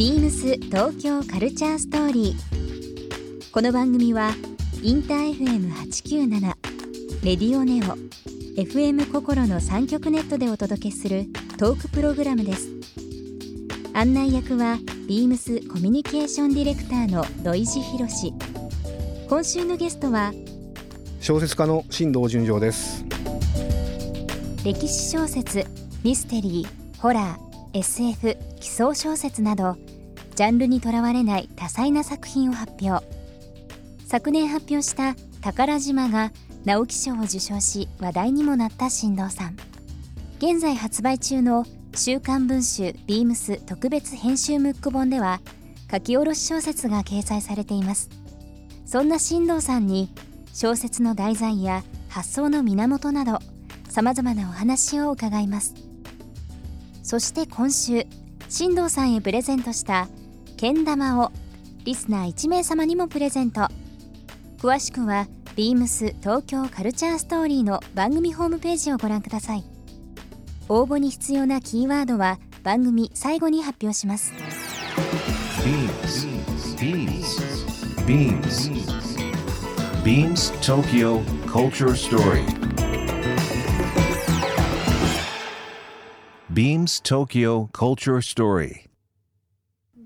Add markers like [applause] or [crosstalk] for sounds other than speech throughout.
ビームス東京カルチャーストーリー。この番組はインター FM897 レディオネオ FM 心の三極ネットでお届けするトークプログラムです。案内役はビームスコミュニケーションディレクターの土井博志。今週のゲストは小説家の新藤純情です歴史小説ミステリーホラー SF 奇想小説などジャンルにとらわれない多彩な作品を発表。昨年発表した「宝島」が直木賞を受賞し話題にもなった新藤さん。現在発売中の「週刊文春ビームス特別編集ムック本」では書き下ろし小説が掲載されています。そんな新藤さんに小説の題材や発想の源などさまざまなお話を伺います。そして今週新藤さんへプレゼントしたけん玉をリスナー1名様にもプレゼント詳しくは beams 東京カルチャーストーリーの番組ホームページをご覧ください応募に必要なキーワードは番組最後に発表します Beams. Beams. Beams Tokyo Culture Story. Beams Tokyo Culture Story.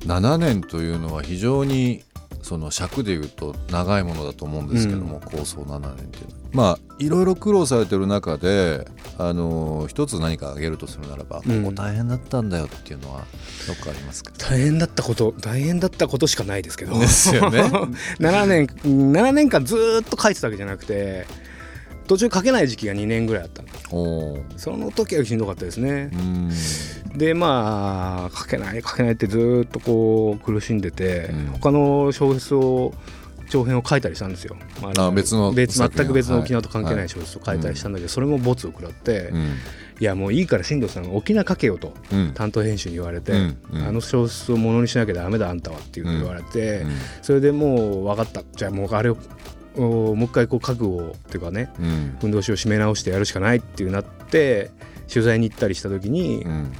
7年というのは非常にその尺でいうと長いものだと思うんですけども、構想7年っていうのは。まあいろいろ苦労されてる中であの一つ何か挙げるとするならば、うん。ここ大変だったんだよっていうのはどっかありますか？大変だったこと大変だったことしかないですけど。ですよね。[laughs] 7年7年間ずーっと書いてたわけじゃなくて途中書けない時期が2年ぐらいあったの。その時はしんどかったですね。う、ん。でまあ書けない書けないってずーっとこう苦しんでて、うん。他の小説を長編を書いたりしたんですよ、まあ別の別全く別のはい沖縄と関係ない小説を書いたりしたんだけど、それもボツを食らって、うん。いやもういいから新藤さん沖縄書けよとうん。担当編集に言われて、うん。うん。あの小説をものにしなきゃダメだあんたはって言われて、うん。それでもう分かった。じゃあもうあれをおもう一回こう覚悟をっていうかねうん。運動しを締め直してやるしかないっていうなって取材に行ったりした時にう、ん。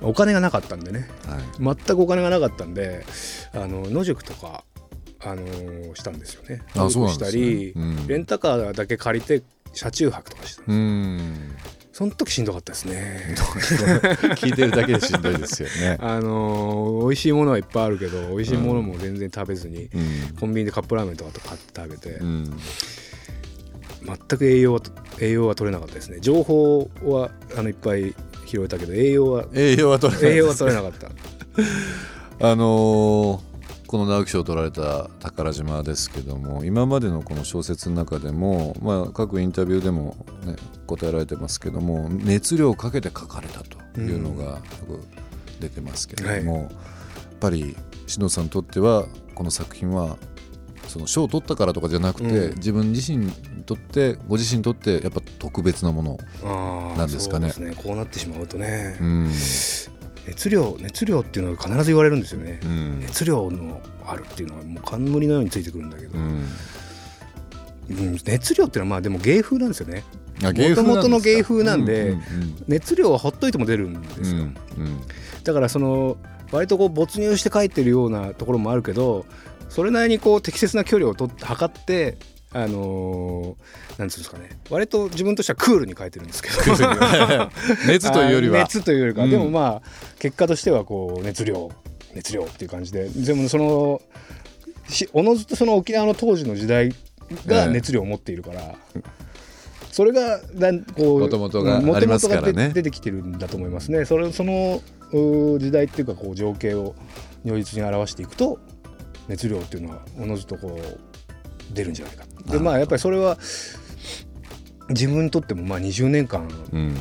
お金がなかったんでね。はい。全くお金がなかったんであの野宿とか、あのーしたんですよね。あそうなんですね。したり、うん。レンタカーだけ借りて車中泊とかしたうんその時しんどかったですね。[laughs] 聞いてるだけでしんどいですよね。あのー美味しいものはいっぱいあるけど美味しいものも全然食べずに、うん。コンビニでカップラーメンとかと買って食べて、うん。全く栄養は栄養は取れなかったですね。情報はあのいっぱい拾えたけど栄養は栄養は取れない栄養は取れなかった。[laughs] あのーこの直木賞を取られた宝島ですけども今までのこの小説の中でも、まあ、各インタビューでも、ね、答えられてますけども熱量をかけて書かれたというのがよく出てますけども、やっぱり篠田さんにとってはこの作品はその賞を取ったからとかじゃなくて、うん。自分自身にとってご自身にとってやっぱ特別なもの、なんですかね。ね。こうなってしまうとね、うん熱量熱量っていうのが必ず言われるんですよね、うん。熱量のあるっていうのはもう冠のようについてくるんだけど、うん。うん熱量っていうのはまあでも芸風なんですよね。あ芸風元々の芸風なんでうんうん熱量はほっといても出るんですよ、うんうん。だからその割とこう没入して書いてるようなところもあるけどそれなりにこう適切な距離をとって測ってあのーなんつうんですかね。割と自分としてはクールに書いてるんですけど。[laughs] 熱というよりは。熱というよりか、うん。でもまあ結果としてはこう熱量。熱量っていう感じで。でもそのしおのずとその沖縄の当時の時代が熱量を持っているから、それがだんこう元々がうんありますからね。元々が出出てきてるんだと思いますね。それそのう時代っていうかこう情景を如実に表していくと熱量っていうのはおのずとこう出るんじゃないか。でまあやっぱりそれは自分にとってもまあ20年間うん。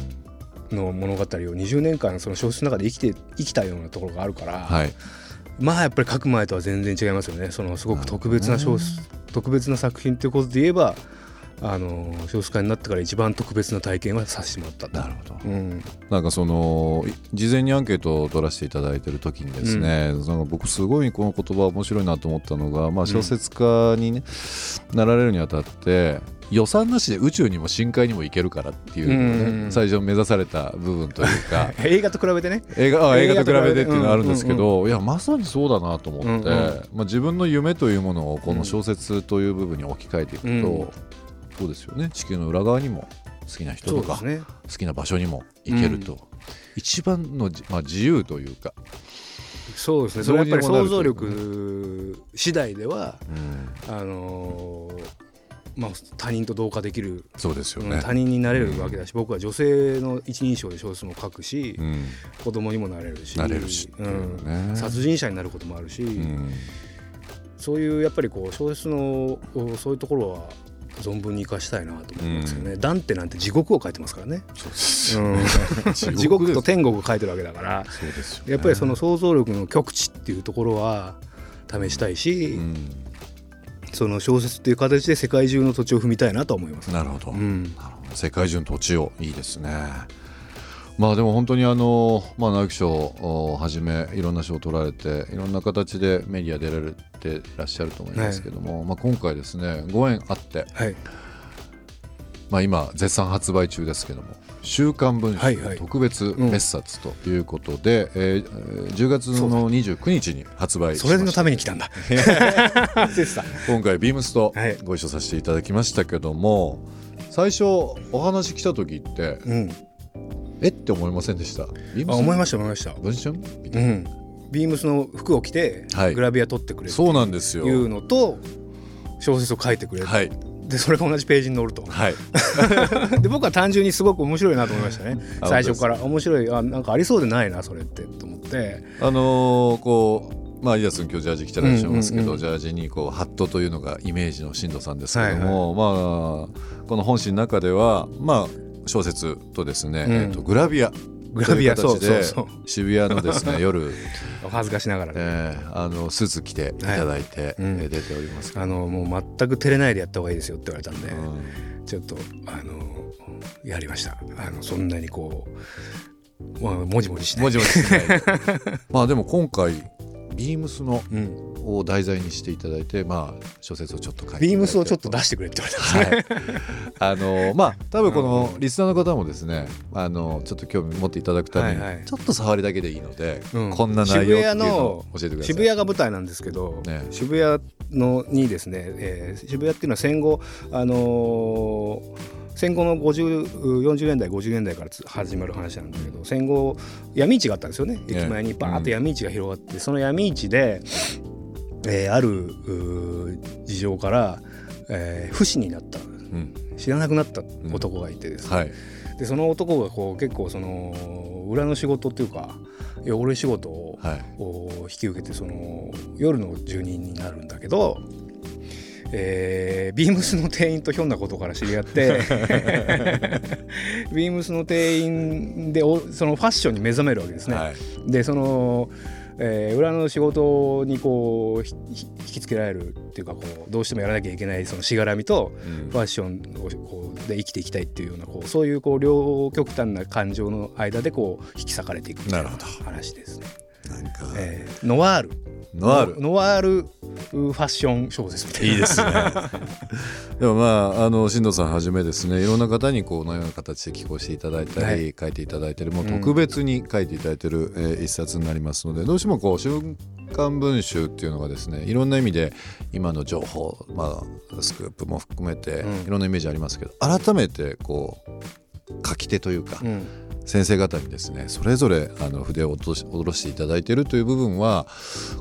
の物語を20年間その小説の中で生きて生きたようなところがあるから、はい。まあやっぱり書く前とは全然違いますよね。そのすごく特別な小説特別な作品ということで言えばあの小説家になってから一番特別な体験はさせてもらった。なるほど。うん、なんかそのい事前にアンケートを取らせていただいてる時にですね、なんか僕すごいこの言葉面白いなと思ったのが、まあ、小説家に、ねなられるにあたって予算なしで宇宙にも深海にも行けるからっていうね、うん。最初目指された部分というか。[laughs] 映画と比べてね。映画あ映映画画と比べてっていうのがあるんですけうんど、いやまさにそうだなと思って、うんうんまあ、自分の夢というものをこの小説という部分に置き換えていくと、うんそうですよね。地球の裏側にも好きな人とか、ね。好きな場所にも行けると、一番のじ、まあ、自由というか、そうですね。それはやっぱり想像力次第ではうん。あのーまあ、他人と同化できる、そうですよね。うん他人になれるわけだし、僕は女性の一人称で小説も書くし、うん。子供にもなれるしなれるしうん、殺人者になることもあるし、うん。そういうやっぱりこう小説のそういうところは存分に生かしたいなと思いますよね、ダンテなんて地獄を書いてますからね、そうん地地獄と天国を書いてるわけだから。ね。やっぱりその想像力の極致っていうところは試したいし、うん。その小説っていう形で世界中の土地を踏みたいなと思います。なるほど、うん。なるほど。世界中の土地をいいですね。まあでも本当にあの、まあ、直木賞をはじめいろんな賞を取られていろんな形でメディア出られてらっしゃると思いますけども、まあ、今回ですねご縁あって、はい、まあ、今絶賛発売中ですけども「週刊文はいはい。春特別別冊」ということで、えー10月の29日に発売しました。それのために来たんだ。[laughs] 今回ビームスとはい。ご一緒させていただきましたけども、最初お話来た時ってうん、え？って思いませんでした？思いました思いました。文春？みたいな、うん、ビームスの服を着て、はい。グラビア撮ってくれってそうなんですよ。いうのと小説を書いてくれる、はい。でそれが同じページに載ると。はい。[laughs] で僕は単純にすごく面白いなと思いましたね。あ最初から。面白い。あなんかありそうでないなそれって。と思って。あのーこうまあ、イヤスン今日ジャージ着てらっしゃいますけど、ジャージにこうハットというのがイメージの進藤さんですけども、まあ、この本誌の中では、まあ、小説とですね、うん。えっとグラビアグラビアというそうそう渋谷のですね [laughs] 夜、お恥ずかしながらね、えーあのスーツ着てい。ただいて、はいうん。えー出ております。あのもう全く照れないでやった方がいいですよって言われたんで、うん。ちょっとあのやりました。あのそんなにこう、まあ、もじもじしない。もじもじしない。[laughs] まあでも今回ビームスのうん、を題材にしていただいて、まあ、小説をちょっと書いてビームスをちょっと出してくれって言われたんですね、はい、あのまあ多分このリスナーの方もですねあのちょっと興味持っていただくために、はいはい。ちょっと触りだけでいいので、うん。こんな内容っていうのを教えてください。渋谷が舞台なんですけど、ね。渋谷のにですね、えー渋谷っていうのは戦後あのー戦後の5040年代50年代からつ始まる話なんだけど戦後闇市があったんですよね。駅前にバーッと闇市が広がって、その闇市で、えーある事情から、えー不死になった。うん。知らなくなった男がいてですね、はい。でその男がこう結構その裏の仕事っていうか汚れ仕事を引き受けてその夜の住人になるんだけど、えービームスの店員とひょんなことから知り合って [laughs] ビームスの店員でおそのファッションに目覚めるわけですね。はいでその、えー裏の仕事にこう引きつけられるっていうかこうどうしてもやらなきゃいけないそのしがらみとうんファッションをこうで生きていきたいっていうようなこうそういうこう両極端な感情の間でこう引き裂かれていくみたいな話ですね。なんか、えーノワールノワール。ノワールファッション小説みたいな。いいですね。でもまああの新藤さんはじめですねいろんな方にこうのような形で寄稿していただいたり、はい。書いていただいてるもう特別に書いていただいてる、えー一冊になりますのでどうしてもこう週刊文集っていうのがですねいろんな意味で今の情報、まあ、スクープも含めてうん。いろんなイメージありますけど、改めてこう書き手というか、うん。先生方にですねそれぞれあの筆を落とし下ろしていただいているという部分は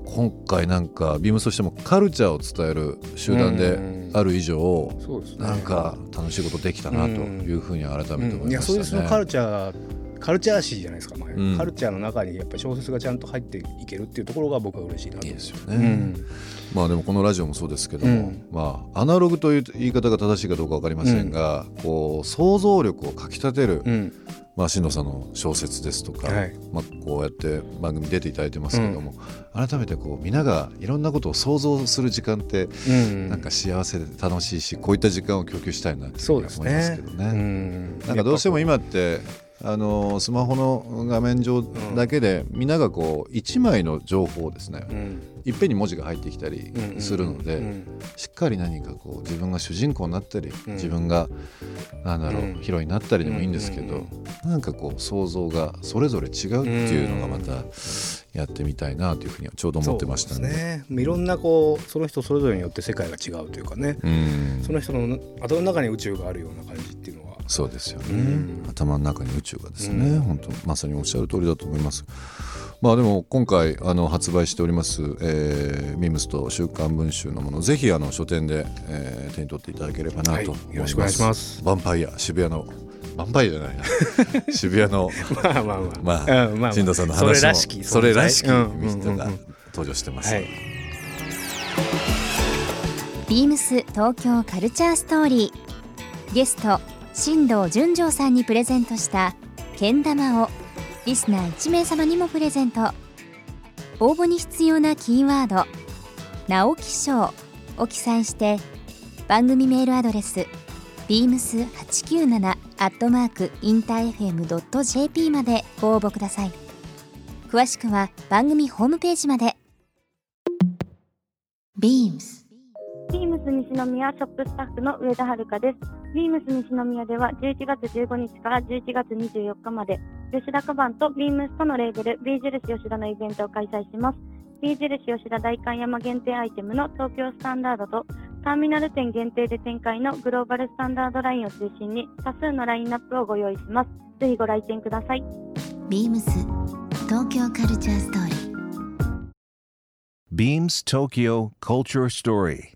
今回なんかビームスとしてもカルチャーを伝える集団である以上そうですね。なんか楽しいことできたなというふうに改めて思いうん。いやまそういうそのカしたね。ルチャーカルチャー誌じゃないですか、まあうんカルチャーの中にやっぱり小説がちゃんと入っていけるっていうところが僕は嬉しいなと。いいですよね、うんまあでもこのラジオもそうですけども、うん。まあアナログという言い方が正しいかどうか分かりませんが、こう想像力をかきたてるうん。まあ、新藤さんの小説ですとか、はい。まあ、こうやって番組出ていただいてますけども、改めてこう皆がいろんなことを想像する時間ってうん。なんか幸せで楽しいしこういった時間を供給したいなっていうふそううですに思いますけね。どね。うん。なんかどうしても今ってあのスマホの画面上だけで、みんながこう1枚の情報をですね、うん。いっぺんに文字が入ってきたりうんするので、うんしっかり何かこう自分が主人公になったり、うん。自分がなんだろう、うん。ヒロインになったりでもいいんですけど、うんなんかこう想像がそれぞれ違うっていうのがまたやってみたいなというふうにはちょうど思ってましたね。いろんなこうその人それぞれによって世界が違うというかね、うん。その人の頭の中に宇宙があるような感じっていうのはそうですよね、うん。頭の中に宇宙がですね、うん。本当まさにおっしゃる通りだと思います。まあでも今回あの発売しております、えーミムスと週刊文春のものぜひあの書店で、えー手に取っていただければなはいと思います、よろしくお願いします。ヴァンパイア渋谷のヴァンパイアじゃないな。[laughs] 渋谷のまあまあまあ。まあ、うんさんのそれ話もらしきそれらしき人がうんうんうん。登場してます、はい。ビームス東京カルチャーストーリー。ゲスト新藤純情さんにプレゼントしたけん玉をリスナー1名様にもプレゼント。応募に必要なキーワード「直木賞」を記載して番組メールアドレス beams897 アットマークインター FM.jp までご応募ください。詳しくは番組ホームページまで。BEAMS ビームス西宮ショップスタッフの上田遥です。ビームス西宮では11月15日から11月24日まで、吉田カバンとビームスとのレーベル B 印吉田のイベントを開催します。B 印吉田代官山限定アイテムの東京スタンダードと、ターミナル店限定で展開のグローバルスタンダードラインを中心に多数のラインナップをご用意します。ぜひご来店ください。BEAMS 東京カルチャーストーリー Beams Tokyo Culture Story.